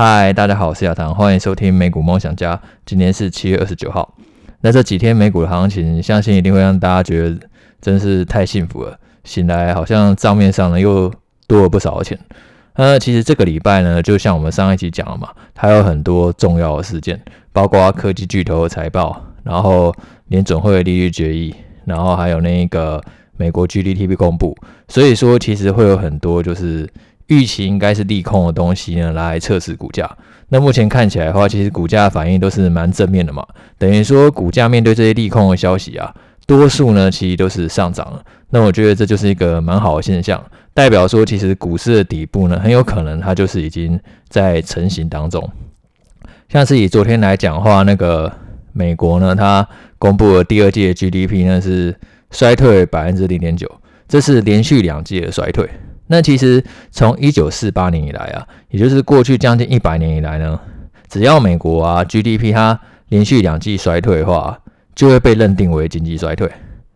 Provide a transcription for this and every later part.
嗨，大家好，我是亚堂，欢迎收听美股梦想家。今天是七月二十九号。那这几天美股的行情，相信一定会让大家觉得真是太幸福了。醒来好像账面上呢又多了不少的钱。那其实这个礼拜呢，就像我们上一集讲了嘛，它有很多重要的事件，包括科技巨头的财报，然后联准会的利率决议，然后还有那个美国 GDP 公布。所以说，其实会有很多就是。预期应该是利空的东西呢，来测试股价。那目前看起来的话，其实股价反应都是蛮正面的嘛。等于说，股价面对这些利空的消息啊，多数呢其实都是上涨了。那我觉得这就是一个蛮好的现象，代表说其实股市的底部呢，很有可能它就是已经在成型当中。像是以昨天来讲话，那个美国呢，它公布了第二季的 GDP 呢是衰退百分之零点九，这是连续两季的衰退。那其实从一九四八年以来啊，也就是过去将近一百年以来呢，只要美国啊 GDP 它连续两季衰退的话，就会被认定为经济衰退。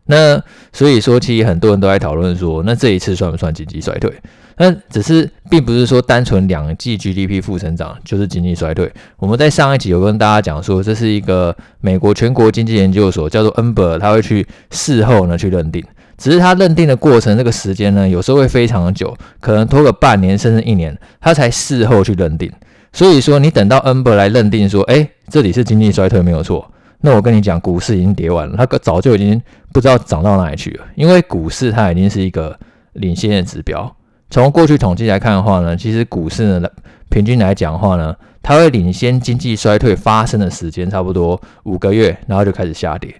那所以说，其实很多人都在讨论说，那这一次算不算经济衰退？那只是并不是说单纯两季 GDP 负成长就是经济衰退。我们在上一集有跟大家讲说，这是一个美国全国经济研究所叫做 NBER，他会去事后呢去认定。只是他认定的过程，这个时间呢，有时候会非常的久，可能拖个半年甚至一年，他才事后去认定。所以说，你等到 NBER 来认定说，哎，这里是经济衰退没有错，那我跟你讲，股市已经跌完了，它早就已经不知道涨到哪里去了。因为股市它已经是一个领先的指标，从过去统计来看的话呢，其实股市呢，平均来讲的话呢，它会领先经济衰退发生的时间差不多五个月，然后就开始下跌。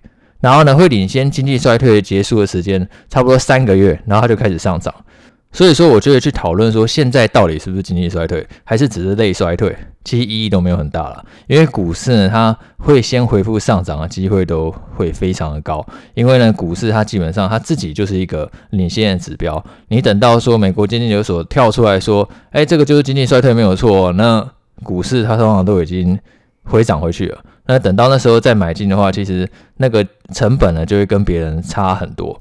然后呢，会领先经济衰退结束的时间差不多三个月，然后它就开始上涨。所以说，我觉得去讨论说现在到底是不是经济衰退，还是只是类衰退，其实意义都没有很大了。因为股市呢，它会先恢复上涨的机会都会非常的高。因为呢，股市它基本上它自己就是一个领先的指标。你等到说美国经济研究所跳出来说，哎，这个就是经济衰退没有错，那股市它通常都已经回涨回去了。那等到那时候再买进的话，其实那个成本呢就会跟别人差很多。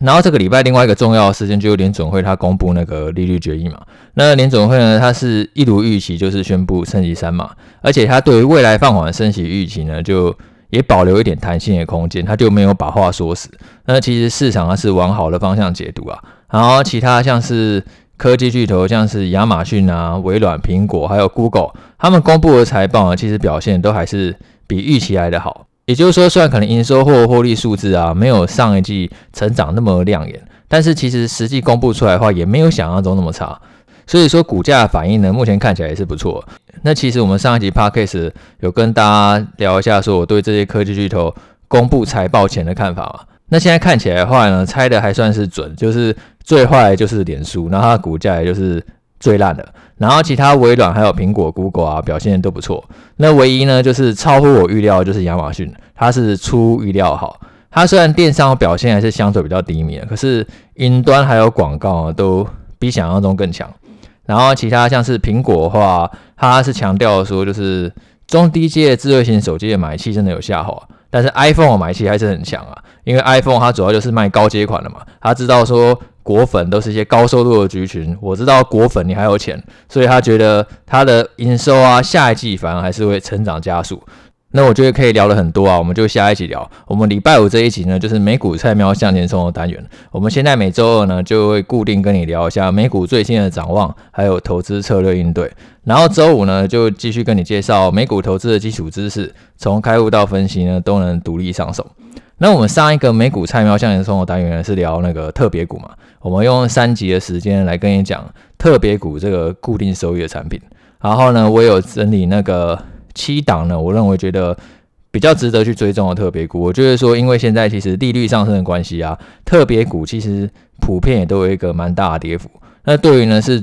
然后这个礼拜另外一个重要的事件就是联准会它公布那个利率决议嘛。那联准会呢，它是一如预期，就是宣布升级三码，而且它对于未来放缓升息预期呢，就也保留一点弹性的空间，它就没有把话说死。那其实市场它是往好的方向解读啊。然后其他像是。科技巨头像是亚马逊啊、微软、苹果，还有 Google，他们公布的财报呢，其实表现都还是比预期来的好。也就是说，虽然可能营收或获利数字啊，没有上一季成长那么亮眼，但是其实实际公布出来的话，也没有想象中那么差。所以说，股价的反应呢，目前看起来也是不错。那其实我们上一集 Podcast 有跟大家聊一下，说我对这些科技巨头公布财报前的看法嘛。那现在看起来的话呢，猜的还算是准，就是最坏就是脸书，然后它的股价也就是最烂的，然后其他微软还有苹果、Google 啊表现都不错。那唯一呢，就是超乎我预料，就是亚马逊，它是出预料好。它虽然电商表现还是相对比较低迷的，可是云端还有广告都比想象中更强。然后其他像是苹果的话，它是强调说就是中低阶智慧型手机的买气真的有下滑。但是 iPhone 的买气还是很强啊，因为 iPhone 它主要就是卖高阶款的嘛，他知道说果粉都是一些高收入的族群，我知道果粉你还有钱，所以他觉得他的营收啊，下一季反而还是会成长加速。那我觉得可以聊了很多啊，我们就下一集聊。我们礼拜五这一集呢，就是美股菜喵向前冲的单元。我们现在每周二呢，就会固定跟你聊一下美股最新的展望，还有投资策略应对。然后周五呢，就继续跟你介绍美股投资的基础知识，从开户到分析呢，都能独立上手。那我们上一个美股菜喵向前冲的单元，是聊那个特别股嘛。我们用三集的时间来跟你讲特别股这个固定收益的产品。然后呢，我有整理那个。七档呢，我认为觉得比较值得去追踪的特别股，我就是说，因为现在其实利率上升的关系啊，特别股其实普遍也都有一个蛮大的跌幅。那对于呢是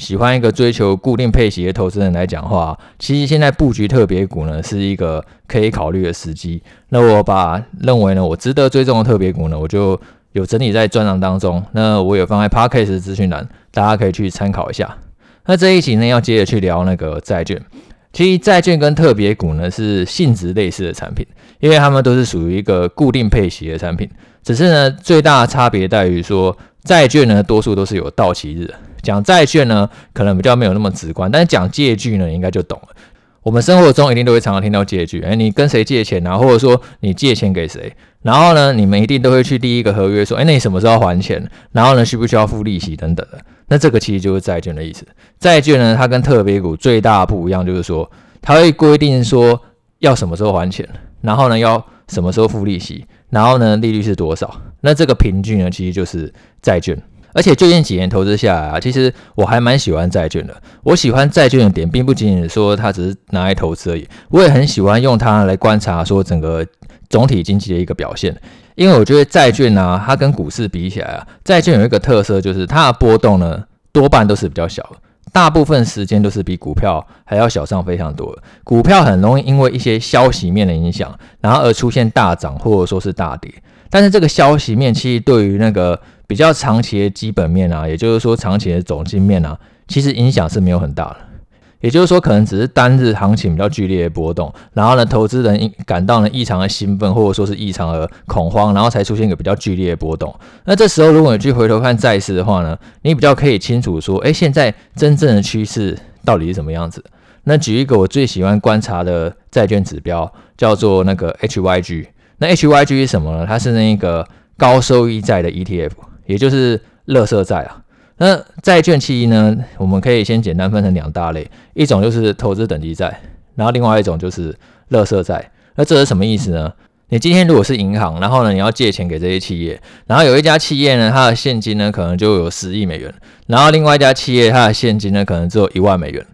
喜欢一个追求固定配息的投资人来讲的话，其实现在布局特别股呢是一个可以考虑的时机。那我把认为呢我值得追踪的特别股呢，我就有整理在专栏当中。那我有放在 Podcast 资讯栏，大家可以去参考一下。那这一集呢要接着去聊那个债券。其实债券跟特别股呢是性质类似的产品，因为它们都是属于一个固定配息的产品，只是呢最大的差别在于说债券呢多数都是有到期日，讲债券呢，可能比较没有那么直观，但是讲借据呢，应该就懂了。我们生活中一定都会常常听到借据，诶，你跟谁借钱啊？或者说你借钱给谁？然后呢，你们一定都会去第一个合约说，诶，那你什么时候还钱？然后呢，需不需要付利息等等的？那这个其实就是债券的意思。债券呢，它跟特别股最大不一样就是说，它会规定说要什么时候还钱，然后呢，要什么时候付利息，然后呢，利率是多少？那这个凭据呢，其实就是债券。而且最近几年投资下来啊，其实我还蛮喜欢债券的。我喜欢债券的点，并不仅仅说它只是拿来投资而已，我也很喜欢用它来观察说整个总体经济的一个表现。因为我觉得债券啊，它跟股市比起来啊，债券有一个特色，就是它的波动呢多半都是比较小，大部分时间都是比股票还要小上非常多。股票很容易因为一些消息面的影响，然后而出现大涨或者说是大跌。但是这个消息面其实对于那个比较长期的基本面啊，也就是说长期的总经面啊，其实影响是没有很大的。也就是说，可能只是单日行情比较剧烈的波动，然后呢，投资人感到呢异常的兴奋，或者说是异常的恐慌，然后才出现一个比较剧烈的波动。那这时候，如果你去回头看债市的话呢，你比较可以清楚说，哎，现在真正的趋势到底是什么样子？那举一个我最喜欢观察的债券指标，叫做那个 HYG。那 HYG 是什么呢？它是那个高收益债的 ETF，也就是垃圾债啊。那债券期呢，我们可以先简单分成两大类，一种就是投资等级债，然后另外一种就是垃圾债。那这是什么意思呢？你今天如果是银行，然后呢，你要借钱给这些企业，然后有一家企业呢，它的现金呢可能就有十亿美元，然后另外一家企业它的现金呢可能只有一万美元。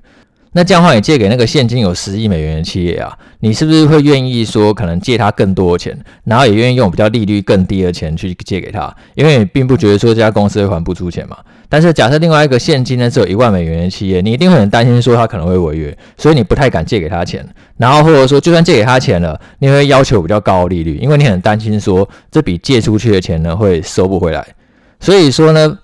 那这样的话，你借给那个现金有十亿美元的企业啊，你是不是会愿意说可能借他更多的钱，然后也愿意用比较利率更低的钱去借给他？因为你并不觉得说这家公司会还不出钱嘛。但是假设另外一个现金呢只有一万美元的企业，你一定会很担心说他可能会违约，所以你不太敢借给他钱。然后或者说就算借给他钱了，你会要求比较高的利率，因为你很担心说这笔借出去的钱呢会收不回来。所以说呢。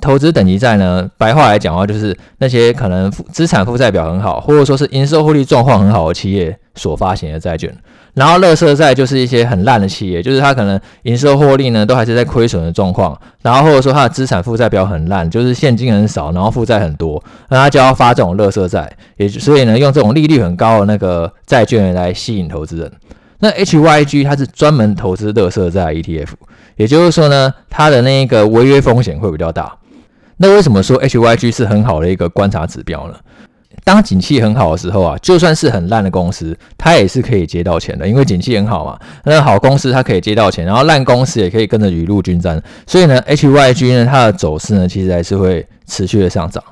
投资等级债呢，白话来讲的话，就是那些可能资产负债表很好，或者说是营收获利状况很好的企业所发行的债券。然后，垃圾债就是一些很烂的企业，就是它可能营收获利呢都还是在亏损的状况，然后或者说它的资产负债表很烂，就是现金很少，然后负债很多，那它就要发这种垃圾债，也所以呢，用这种利率很高的那个债券来吸引投资人。那 HYG 它是专门投资垃圾债 ETF，也就是说呢，它的那个违约风险会比较大。那为什么说 HYG 是很好的一个观察指标呢？当景气很好的时候啊，就算是很烂的公司，它也是可以接到钱的，因为景气很好嘛。那好公司它可以接到钱，然后烂公司也可以跟着雨露均沾。所以呢，HYG 呢它的走势呢其实还是会持续的上涨。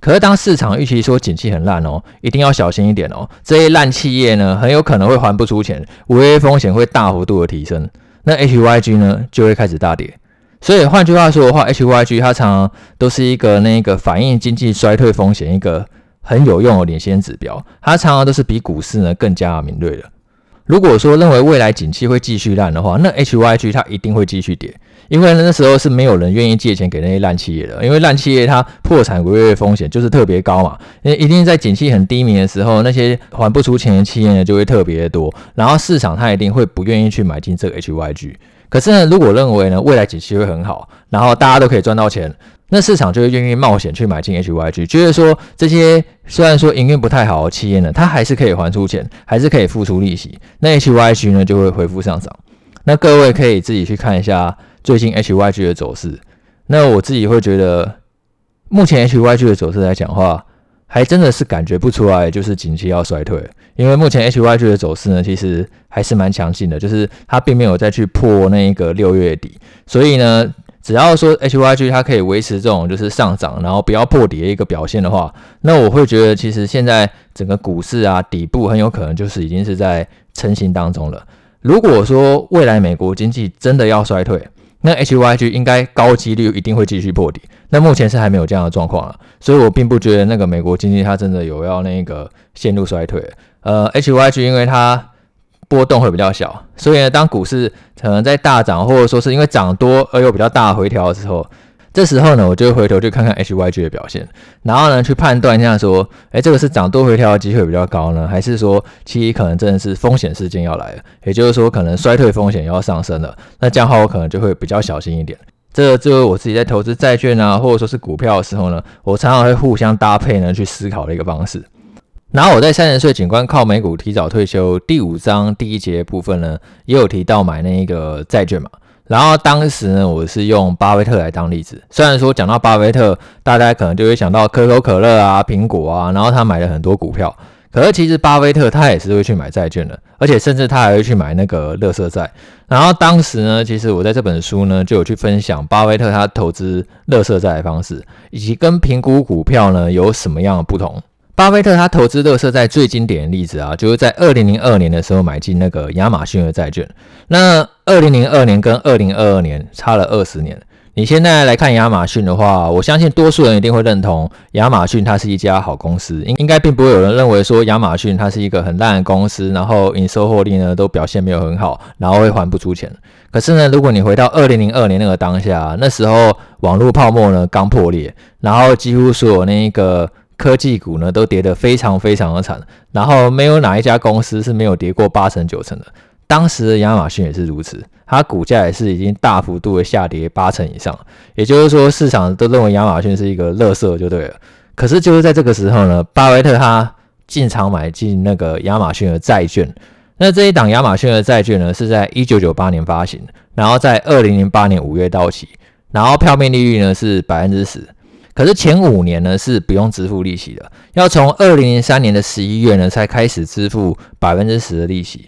可是当市场预期说景气很烂哦，一定要小心一点哦。这些烂企业呢很有可能会还不出钱，违约风险会大幅度的提升。那 HYG 呢就会开始大跌。所以换句话说的话，HYG 它常常都是一个那个反映经济衰退风险一个很有用的领先指标，它常常都是比股市呢更加敏锐的。如果说认为未来景气会继续烂的话，那 HYG 它一定会继续跌，因为那时候是没有人愿意借钱给那些烂企业的，因为烂企业它破产违约风险就是特别高嘛，因为一定在景气很低迷的时候，那些还不出钱的企业呢就会特别多，然后市场它一定会不愿意去买进这个 HYG。可是呢，如果认为呢未来景气会很好，然后大家都可以赚到钱，那市场就会愿意冒险去买进 HYG，觉得说这些虽然说营运不太好的企业呢，它还是可以还出钱，还是可以付出利息，那 HYG 呢就会恢复上涨。那各位可以自己去看一下最近 HYG 的走势。那我自己会觉得，目前 HYG 的走势来讲的话，还真的是感觉不出来，就是景气要衰退，因为目前 HYG 的走势呢，其实还是蛮强劲的，就是它并没有再去破那一个六月底，所以呢，只要说 HYG 它可以维持这种就是上涨，然后不要破底的一个表现的话，那我会觉得其实现在整个股市啊底部很有可能就是已经是在成型当中了。如果说未来美国经济真的要衰退，那 HYG 应该高几率一定会继续破底，那目前是还没有这样的状况了，所以我并不觉得那个美国经济它真的有要那个陷入衰退。呃，HYG 因为它波动会比较小，所以呢，当股市可能在大涨或者说是因为涨多而有比较大回调的时候。这时候呢，我就回头去看看 HYG 的表现，然后呢，去判断一下说，诶，这个是涨多回调的机会比较高呢，还是说其实可能真的是风险事件要来了，也就是说可能衰退风险要上升了，那这样的话我可能就会比较小心一点。这个就是我自己在投资债券啊，或者说是股票的时候呢，我常常会互相搭配呢去思考的一个方式。然后我在三十岁警官靠美股提早退休第五章第一节部分呢，也有提到买那一个债券嘛。然后当时呢，我是用巴菲特来当例子。虽然说讲到巴菲特，大家可能就会想到可口可乐啊、苹果啊，然后他买了很多股票。可是其实巴菲特他也是会去买债券的，而且甚至他还会去买那个乐色债。然后当时呢，其实我在这本书呢就有去分享巴菲特他投资乐色债的方式，以及跟评估股票呢有什么样的不同。巴菲特他投资垃圾债最经典的例子啊，就是在二零零二年的时候买进那个亚马逊的债券。那二零零二年跟二零二二年差了二十年。你现在来看亚马逊的话，我相信多数人一定会认同亚马逊它是一家好公司。应应该并不会有人认为说亚马逊它是一个很烂的公司，然后营收获利呢都表现没有很好，然后会还不出钱。可是呢，如果你回到二零零二年那个当下，那时候网络泡沫呢刚破裂，然后几乎所有那一个。科技股呢都跌得非常非常的惨，然后没有哪一家公司是没有跌过八成九成的。当时的亚马逊也是如此，它股价也是已经大幅度的下跌八成以上。也就是说，市场都认为亚马逊是一个垃圾就对了。可是就是在这个时候呢，巴菲特他进场买进那个亚马逊的债券。那这一档亚马逊的债券呢是在一九九八年发行，然后在二零零八年五月到期，然后票面利率呢是百分之十。可是前五年呢是不用支付利息的，要从二零零三年的十一月呢才开始支付百分之十的利息。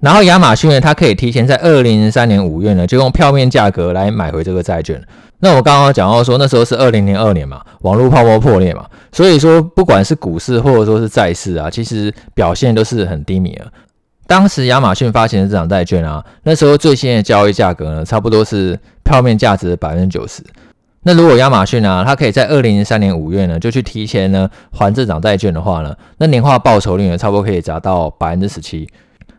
然后亚马逊呢，它可以提前在二零零三年五月呢就用票面价格来买回这个债券。那我刚刚讲到说那时候是二零零二年嘛，网络泡沫破裂嘛，所以说不管是股市或者说是债市啊，其实表现都是很低迷的。当时亚马逊发行的这张债券啊，那时候最新的交易价格呢，差不多是票面价值的百分之九十。那如果亚马逊呢，它可以在二零零三年五月呢就去提前呢还这张债券的话呢，那年化报酬率呢差不多可以达到百分之十七。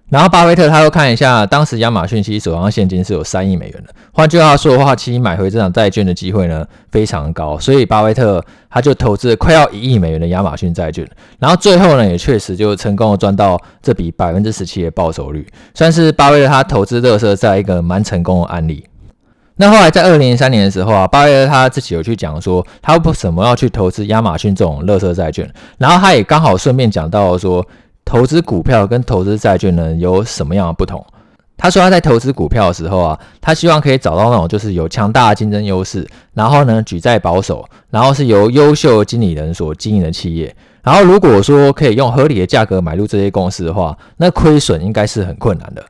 然后巴菲特他又看一下，当时亚马逊其实手上现金是有三亿美元的，换句话说的话，其实买回这张债券的机会呢非常高，所以巴菲特他就投资了快要一亿美元的亚马逊债券，然后最后呢也确实就成功的赚到这笔百分之十七的报酬率，算是巴菲特他投资垃圾债一个蛮成功的案例。那后来在二零零三年的时候啊，巴菲特他自己有去讲说，他为什么要去投资亚马逊这种垃圾债券，然后他也刚好顺便讲到说，投资股票跟投资债券呢有什么样的不同。他说他在投资股票的时候啊，他希望可以找到那种就是有强大的竞争优势，然后呢举债保守，然后是由优秀经理人所经营的企业。然后如果说可以用合理的价格买入这些公司的话，那亏损应该是很困难的。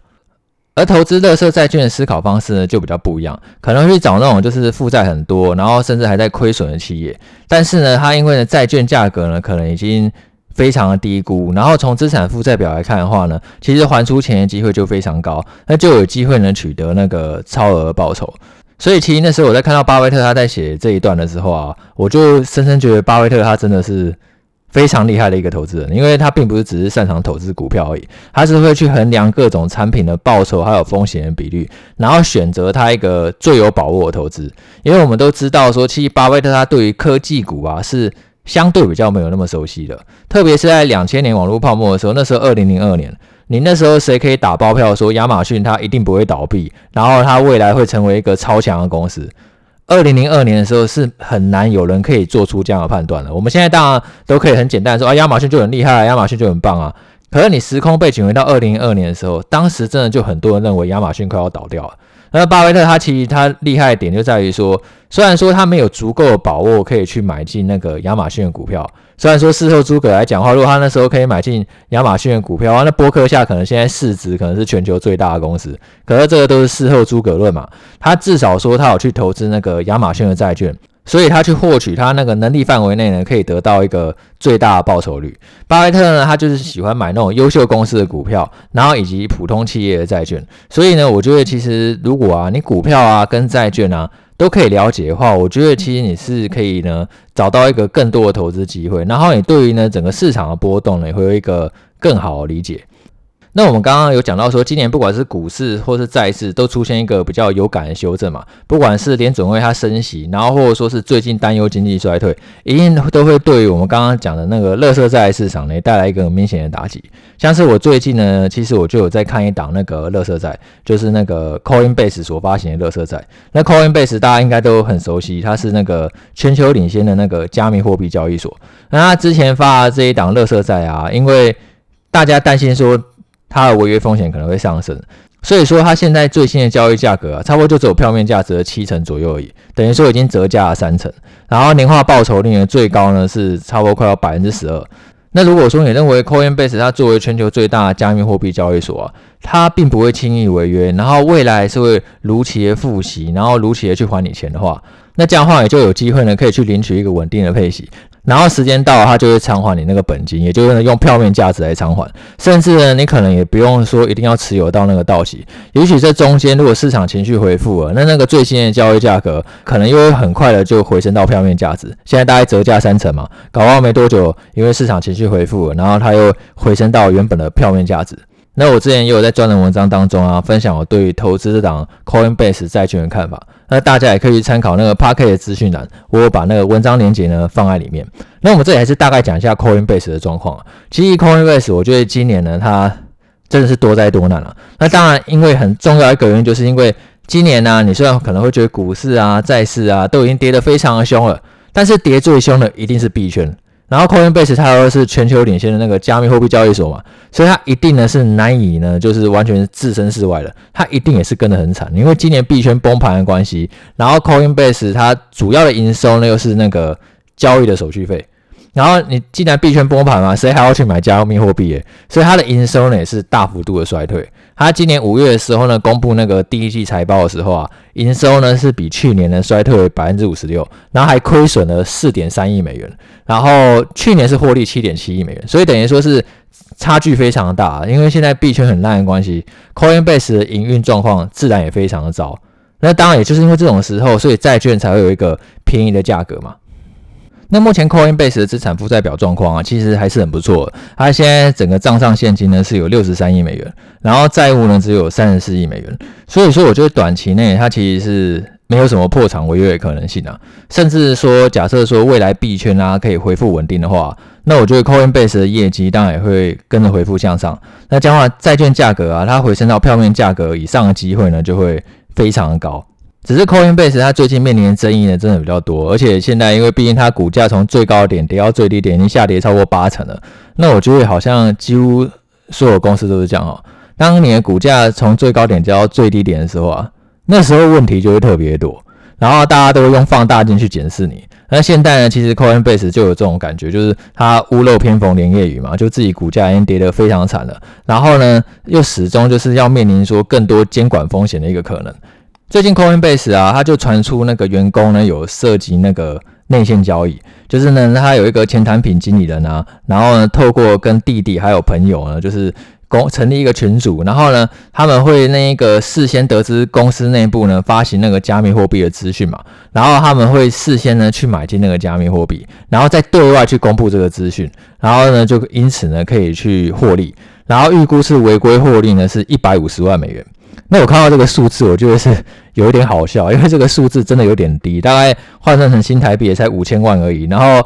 而投资垃圾债券的思考方式呢，就比较不一样，可能去找那种就是负债很多，然后甚至还在亏损的企业。但是呢，它因为呢债券价格呢可能已经非常的低估，然后从资产负债表来看的话呢，其实还出钱的机会就非常高，那就有机会能取得那个超额报酬。所以其实那时候我在看到巴菲特他在写这一段的时候啊，我就深深觉得巴菲特他真的是。非常厉害的一个投资人，因为他并不是只是擅长投资股票而已，他是会去衡量各种产品的报酬还有风险的比率，然后选择他一个最有把握的投资。因为我们都知道说，其实巴菲特他对于科技股啊是相对比较没有那么熟悉的，特别是在两千年网络泡沫的时候，那时候二零零二年，你那时候谁可以打包票说亚马逊它一定不会倒闭，然后它未来会成为一个超强的公司？二零零二年的时候是很难有人可以做出这样的判断了。我们现在当然都可以很简单说啊，亚马逊就很厉害，亚马逊就很棒啊。可是你时空背景回到二零零二年的时候，当时真的就很多人认为亚马逊快要倒掉了。那巴菲特他其实他厉害的点就在于说，虽然说他没有足够的把握可以去买进那个亚马逊的股票，虽然说事后诸葛来讲话，如果他那时候可以买进亚马逊的股票，那波克夏可能现在市值可能是全球最大的公司。可是这个都是事后诸葛论嘛，他至少说他有去投资那个亚马逊的债券。所以他去获取他那个能力范围内呢，可以得到一个最大的报酬率。巴菲特呢，他就是喜欢买那种优秀公司的股票，然后以及普通企业的债券。所以呢，我觉得其实如果啊，你股票啊跟债券啊都可以了解的话，我觉得其实你是可以呢找到一个更多的投资机会，然后你对于呢整个市场的波动呢，也会有一个更好的理解。那我们刚刚有讲到说，今年不管是股市或是债市，都出现一个比较有感的修正嘛。不管是联准会它升息，然后或者说是最近担忧经济衰退，一定都会对于我们刚刚讲的那个乐色债市场呢带来一个明显的打击。像是我最近呢，其实我就有在看一档那个乐色债，就是那个 Coinbase 所发行的乐色债。那 Coinbase 大家应该都很熟悉，它是那个全球领先的那个加密货币交易所。那它之前发的这一档乐色债啊，因为大家担心说。它的违约风险可能会上升，所以说它现在最新的交易价格啊，差不多就只有票面价值的七成左右而已，等于说已经折价了三成。然后年化报酬率呢，最高呢是差不多快要百分之十二。那如果说你认为 Coinbase 它作为全球最大的加密货币交易所啊，它并不会轻易违约，然后未来是会如期的付息，然后如期的去还你钱的话，那这样的话也就有机会呢，可以去领取一个稳定的配息。然后时间到了，他就会偿还你那个本金，也就是用票面价值来偿还。甚至呢，你可能也不用说一定要持有到那个到期。也许在中间，如果市场情绪恢复了，那那个最新的交易价格可能又会很快的就回升到票面价值。现在大概折价三成嘛，搞不好没多久，因为市场情绪恢复了，然后它又回升到原本的票面价值。那我之前也有在专栏文章当中啊，分享我对于投资这档 Coinbase 债券的看法。那大家也可以去参考那个 Podcast 的资讯栏，我有把那个文章链接呢放在里面。那我们这里还是大概讲一下 Coinbase 的状况啊。其实 Coinbase 我觉得今年呢，它真的是多灾多难了。那当然，因为很重要一个原因，就是因为今年呢，你虽然可能会觉得股市啊、债市啊都已经跌得非常的凶了，但是跌最凶的一定是币圈。然后 Coinbase 它又是全球领先的那个加密货币交易所嘛，所以它一定呢是难以呢就是完全置身事外的，它一定也是跟得很惨，因为今年币圈崩盘的关系，然后 Coinbase 它主要的营收呢又是那个交易的手续费。然后你既然币圈崩盘嘛，谁还要去买加密货币耶？所以它的营收呢也是大幅度的衰退。它今年五月的时候呢，公布那个第一季财报的时候啊，营收呢是比去年呢衰退为百分之五十六，然后还亏损了四点三亿美元。然后去年是获利七点七亿美元，所以等于说是差距非常大。因为现在币圈很烂的关系，Coinbase 的营运状况自然也非常的糟。那当然也就是因为这种时候，所以债券才会有一个便宜的价格嘛。那目前 Coinbase 的资产负债表状况啊，其实还是很不错。它现在整个账上现金呢是有六十三亿美元，然后债务呢只有三十四亿美元。所以说，我觉得短期内它其实是没有什么破产违约的可能性啊。甚至说，假设说未来币圈啊可以恢复稳定的话，那我觉得 Coinbase 的业绩当然也会跟着恢复向上。那这样话，债券价格啊，它回升到票面价格以上的机会呢，就会非常的高。只是 Coinbase 它最近面临的争议呢，真的比较多，而且现在因为毕竟它股价从最高点跌到最低点，已经下跌超过八成了。那我觉得好像几乎所有公司都是这样哦。当你的股价从最高点跌到最低点的时候啊，那时候问题就会特别多，然后大家都会用放大镜去检视你。那现在呢，其实 Coinbase 就有这种感觉，就是它屋漏偏逢连夜雨嘛，就自己股价已经跌得非常惨了，然后呢，又始终就是要面临说更多监管风险的一个可能。最近 Coinbase 啊，它就传出那个员工呢有涉及那个内线交易，就是呢他有一个前产品经理人啊，然后呢透过跟弟弟还有朋友呢，就是公成立一个群组，然后呢他们会那一个事先得知公司内部呢发行那个加密货币的资讯嘛，然后他们会事先呢去买进那个加密货币，然后再对外去公布这个资讯，然后呢就因此呢可以去获利，然后预估是违规获利呢是一百五十万美元。那我看到这个数字，我觉得是有一点好笑，因为这个数字真的有点低，大概换算成新台币也才五千万而已。然后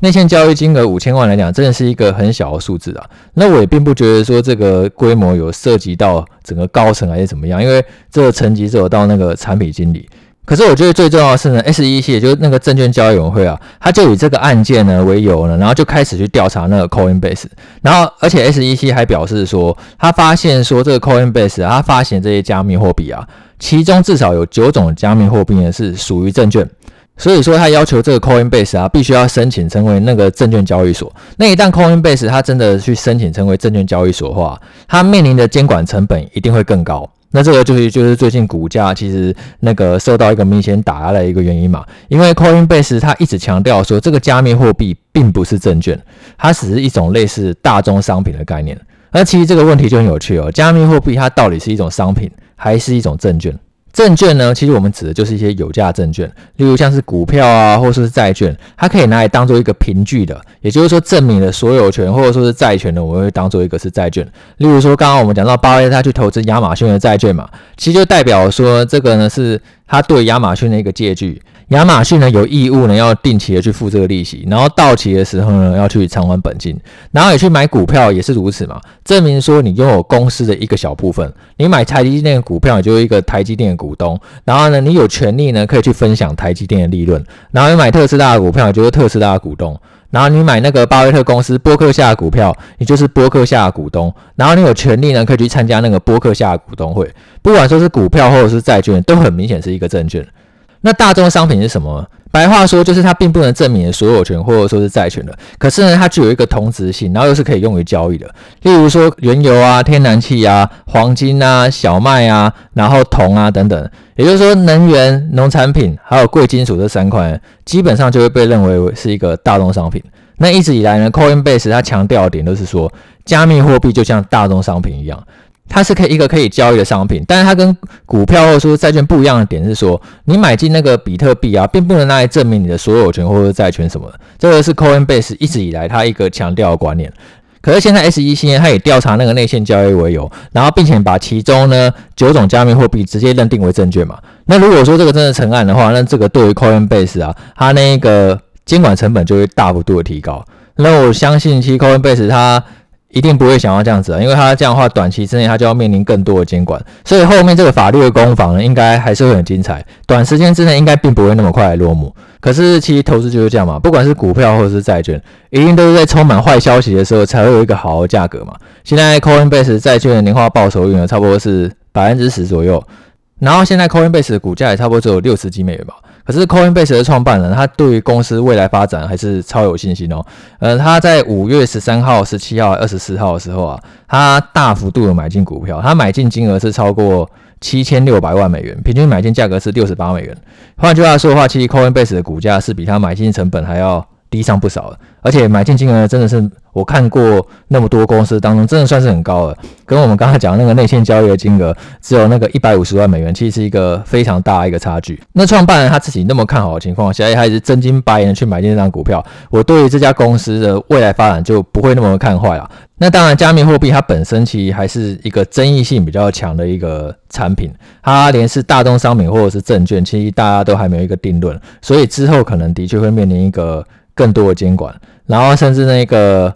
内线交易金额五千万来讲，真的是一个很小的数字啊。那我也并不觉得说这个规模有涉及到整个高层还是怎么样，因为这个层级只有到那个产品经理。可是我觉得最重要的是呢，SEC 也就是那个证券交易委员会啊，他就以这个案件呢为由呢，然后就开始去调查那个 Coinbase，然后而且 SEC 还表示说，他发现说这个 Coinbase 啊，他发行这些加密货币啊，其中至少有九种加密货币呢是属于证券，所以说他要求这个 Coinbase 啊，必须要申请成为那个证券交易所。那一旦 Coinbase 它真的去申请成为证券交易所的话，它面临的监管成本一定会更高。那这个就是就是最近股价其实那个受到一个明显打压的一个原因嘛，因为 Coinbase 它一直强调说这个加密货币并不是证券，它只是一种类似大宗商品的概念。那其实这个问题就很有趣哦，加密货币它到底是一种商品还是一种证券？证券呢，其实我们指的就是一些有价证券，例如像是股票啊，或者是债券，它可以拿来当做一个凭据的，也就是说证明了所有权或者说是债权的，我们会当做一个是债券。例如说，刚刚我们讲到巴菲特他去投资亚马逊的债券嘛，其实就代表说这个呢是他对亚马逊的一个借据。亚马逊呢有义务呢要定期的去付这个利息，然后到期的时候呢要去偿还本金，然后也去买股票也是如此嘛，证明说你拥有公司的一个小部分，你买台积电的股票，你就是一个台积电的股东，然后呢你有权利呢可以去分享台积电的利润，然后你买特斯拉的股票，你就是特斯拉的股东，然后你买那个巴菲特公司波克夏的股票，你就是波克夏的股东，然后你有权利呢可以去参加那个波克夏的股东会，不管说是股票或者是债券，都很明显是一个证券。那大宗商品是什么？白话说就是它并不能证明所有权或者说是债权的，可是呢，它具有一个同质性，然后又是可以用于交易的。例如说原油啊、天然气啊、黄金啊、小麦啊，然后铜啊等等，也就是说能源、农产品还有贵金属这三块，基本上就会被认为是一个大宗商品。那一直以来呢，Coinbase 它强调的点都是说，加密货币就像大宗商品一样。它是可以一个可以交易的商品，但是它跟股票或者说债券不一样的点是说，你买进那个比特币啊，并不能拿来证明你的所有权或者债权什么的。这个是 Coinbase 一直以来它一个强调的观念。可是现在 SEC 呢，它以调查那个内线交易为由，然后并且把其中呢九种加密货币直接认定为证券嘛。那如果说这个真的成案的话，那这个对于 Coinbase 啊，它那个监管成本就会大幅度的提高。那我相信其实 Coinbase 它。一定不会想要这样子啊，因为他这样的话，短期之内他就要面临更多的监管，所以后面这个法律的攻防呢，应该还是会很精彩。短时间之内应该并不会那么快落幕。可是其实投资就是这样嘛，不管是股票或者是债券，一定都是在充满坏消息的时候才会有一个好的价格嘛。现在 Coinbase 债券的年化报酬率呢，差不多是百分之十左右，然后现在 Coinbase 的股价也差不多只有六十几美元吧。可是 Coinbase 的创办人，他对于公司未来发展还是超有信心哦。呃，他在五月十三号、十七号、二十四号的时候啊，他大幅度的买进股票，他买进金额是超过七千六百万美元，平均买进价格是六十八美元。换句话说的话，其实 Coinbase 的股价是比他买进成本还要低上不少的，而且买进金额真的是我看过那么多公司当中，真的算是很高了。跟我们刚才讲那个内线交易的金额只有那个一百五十万美元，其实是一个非常大的一个差距。那创办人他自己那么看好的情况下，他也是真金白银去买进这张股票，我对于这家公司的未来发展就不会那么看坏了。那当然，加密货币它本身其实还是一个争议性比较强的一个产品，它连是大宗商品或者是证券，其实大家都还没有一个定论，所以之后可能的确会面临一个。更多的监管，然后甚至那个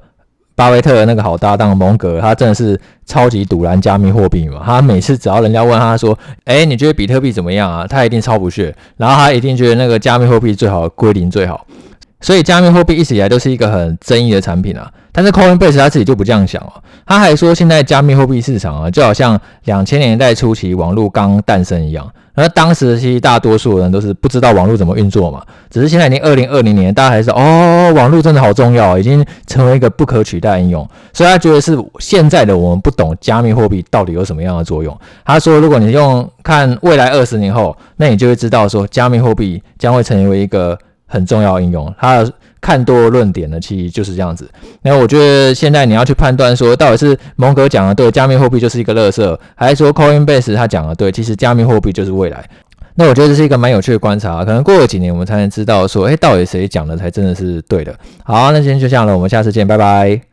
巴菲特那个好搭档蒙格，他真的是超级赌烂加密货币嘛。他每次只要人家问他说：“哎，你觉得比特币怎么样啊？”他一定超不屑，然后他一定觉得那个加密货币最好归零最好。所以加密货币一直以来都是一个很争议的产品啊。但是 Coinbase 他自己就不这样想哦，他还说现在加密货币市场啊，就好像两千年代初期网络刚诞生一样。而当时其实大多数人都是不知道网络怎么运作嘛，只是现在已经二零二零年，大家还是哦，网络真的好重要，已经成为一个不可取代应用。所以他觉得是现在的我们不懂加密货币到底有什么样的作用。他说，如果你用看未来二十年后，那你就会知道说加密货币将会成为一个很重要的应用。他的看多论点呢，其实就是这样子。那我觉得现在你要去判断说，到底是蒙哥讲的对，加密货币就是一个垃圾，还是说 Coinbase 他讲的对，其实加密货币就是未来。那我觉得这是一个蛮有趣的观察，可能过了几年我们才能知道说，诶，到底谁讲的才真的是对的。好，那今天就这样了，我们下次见，拜拜。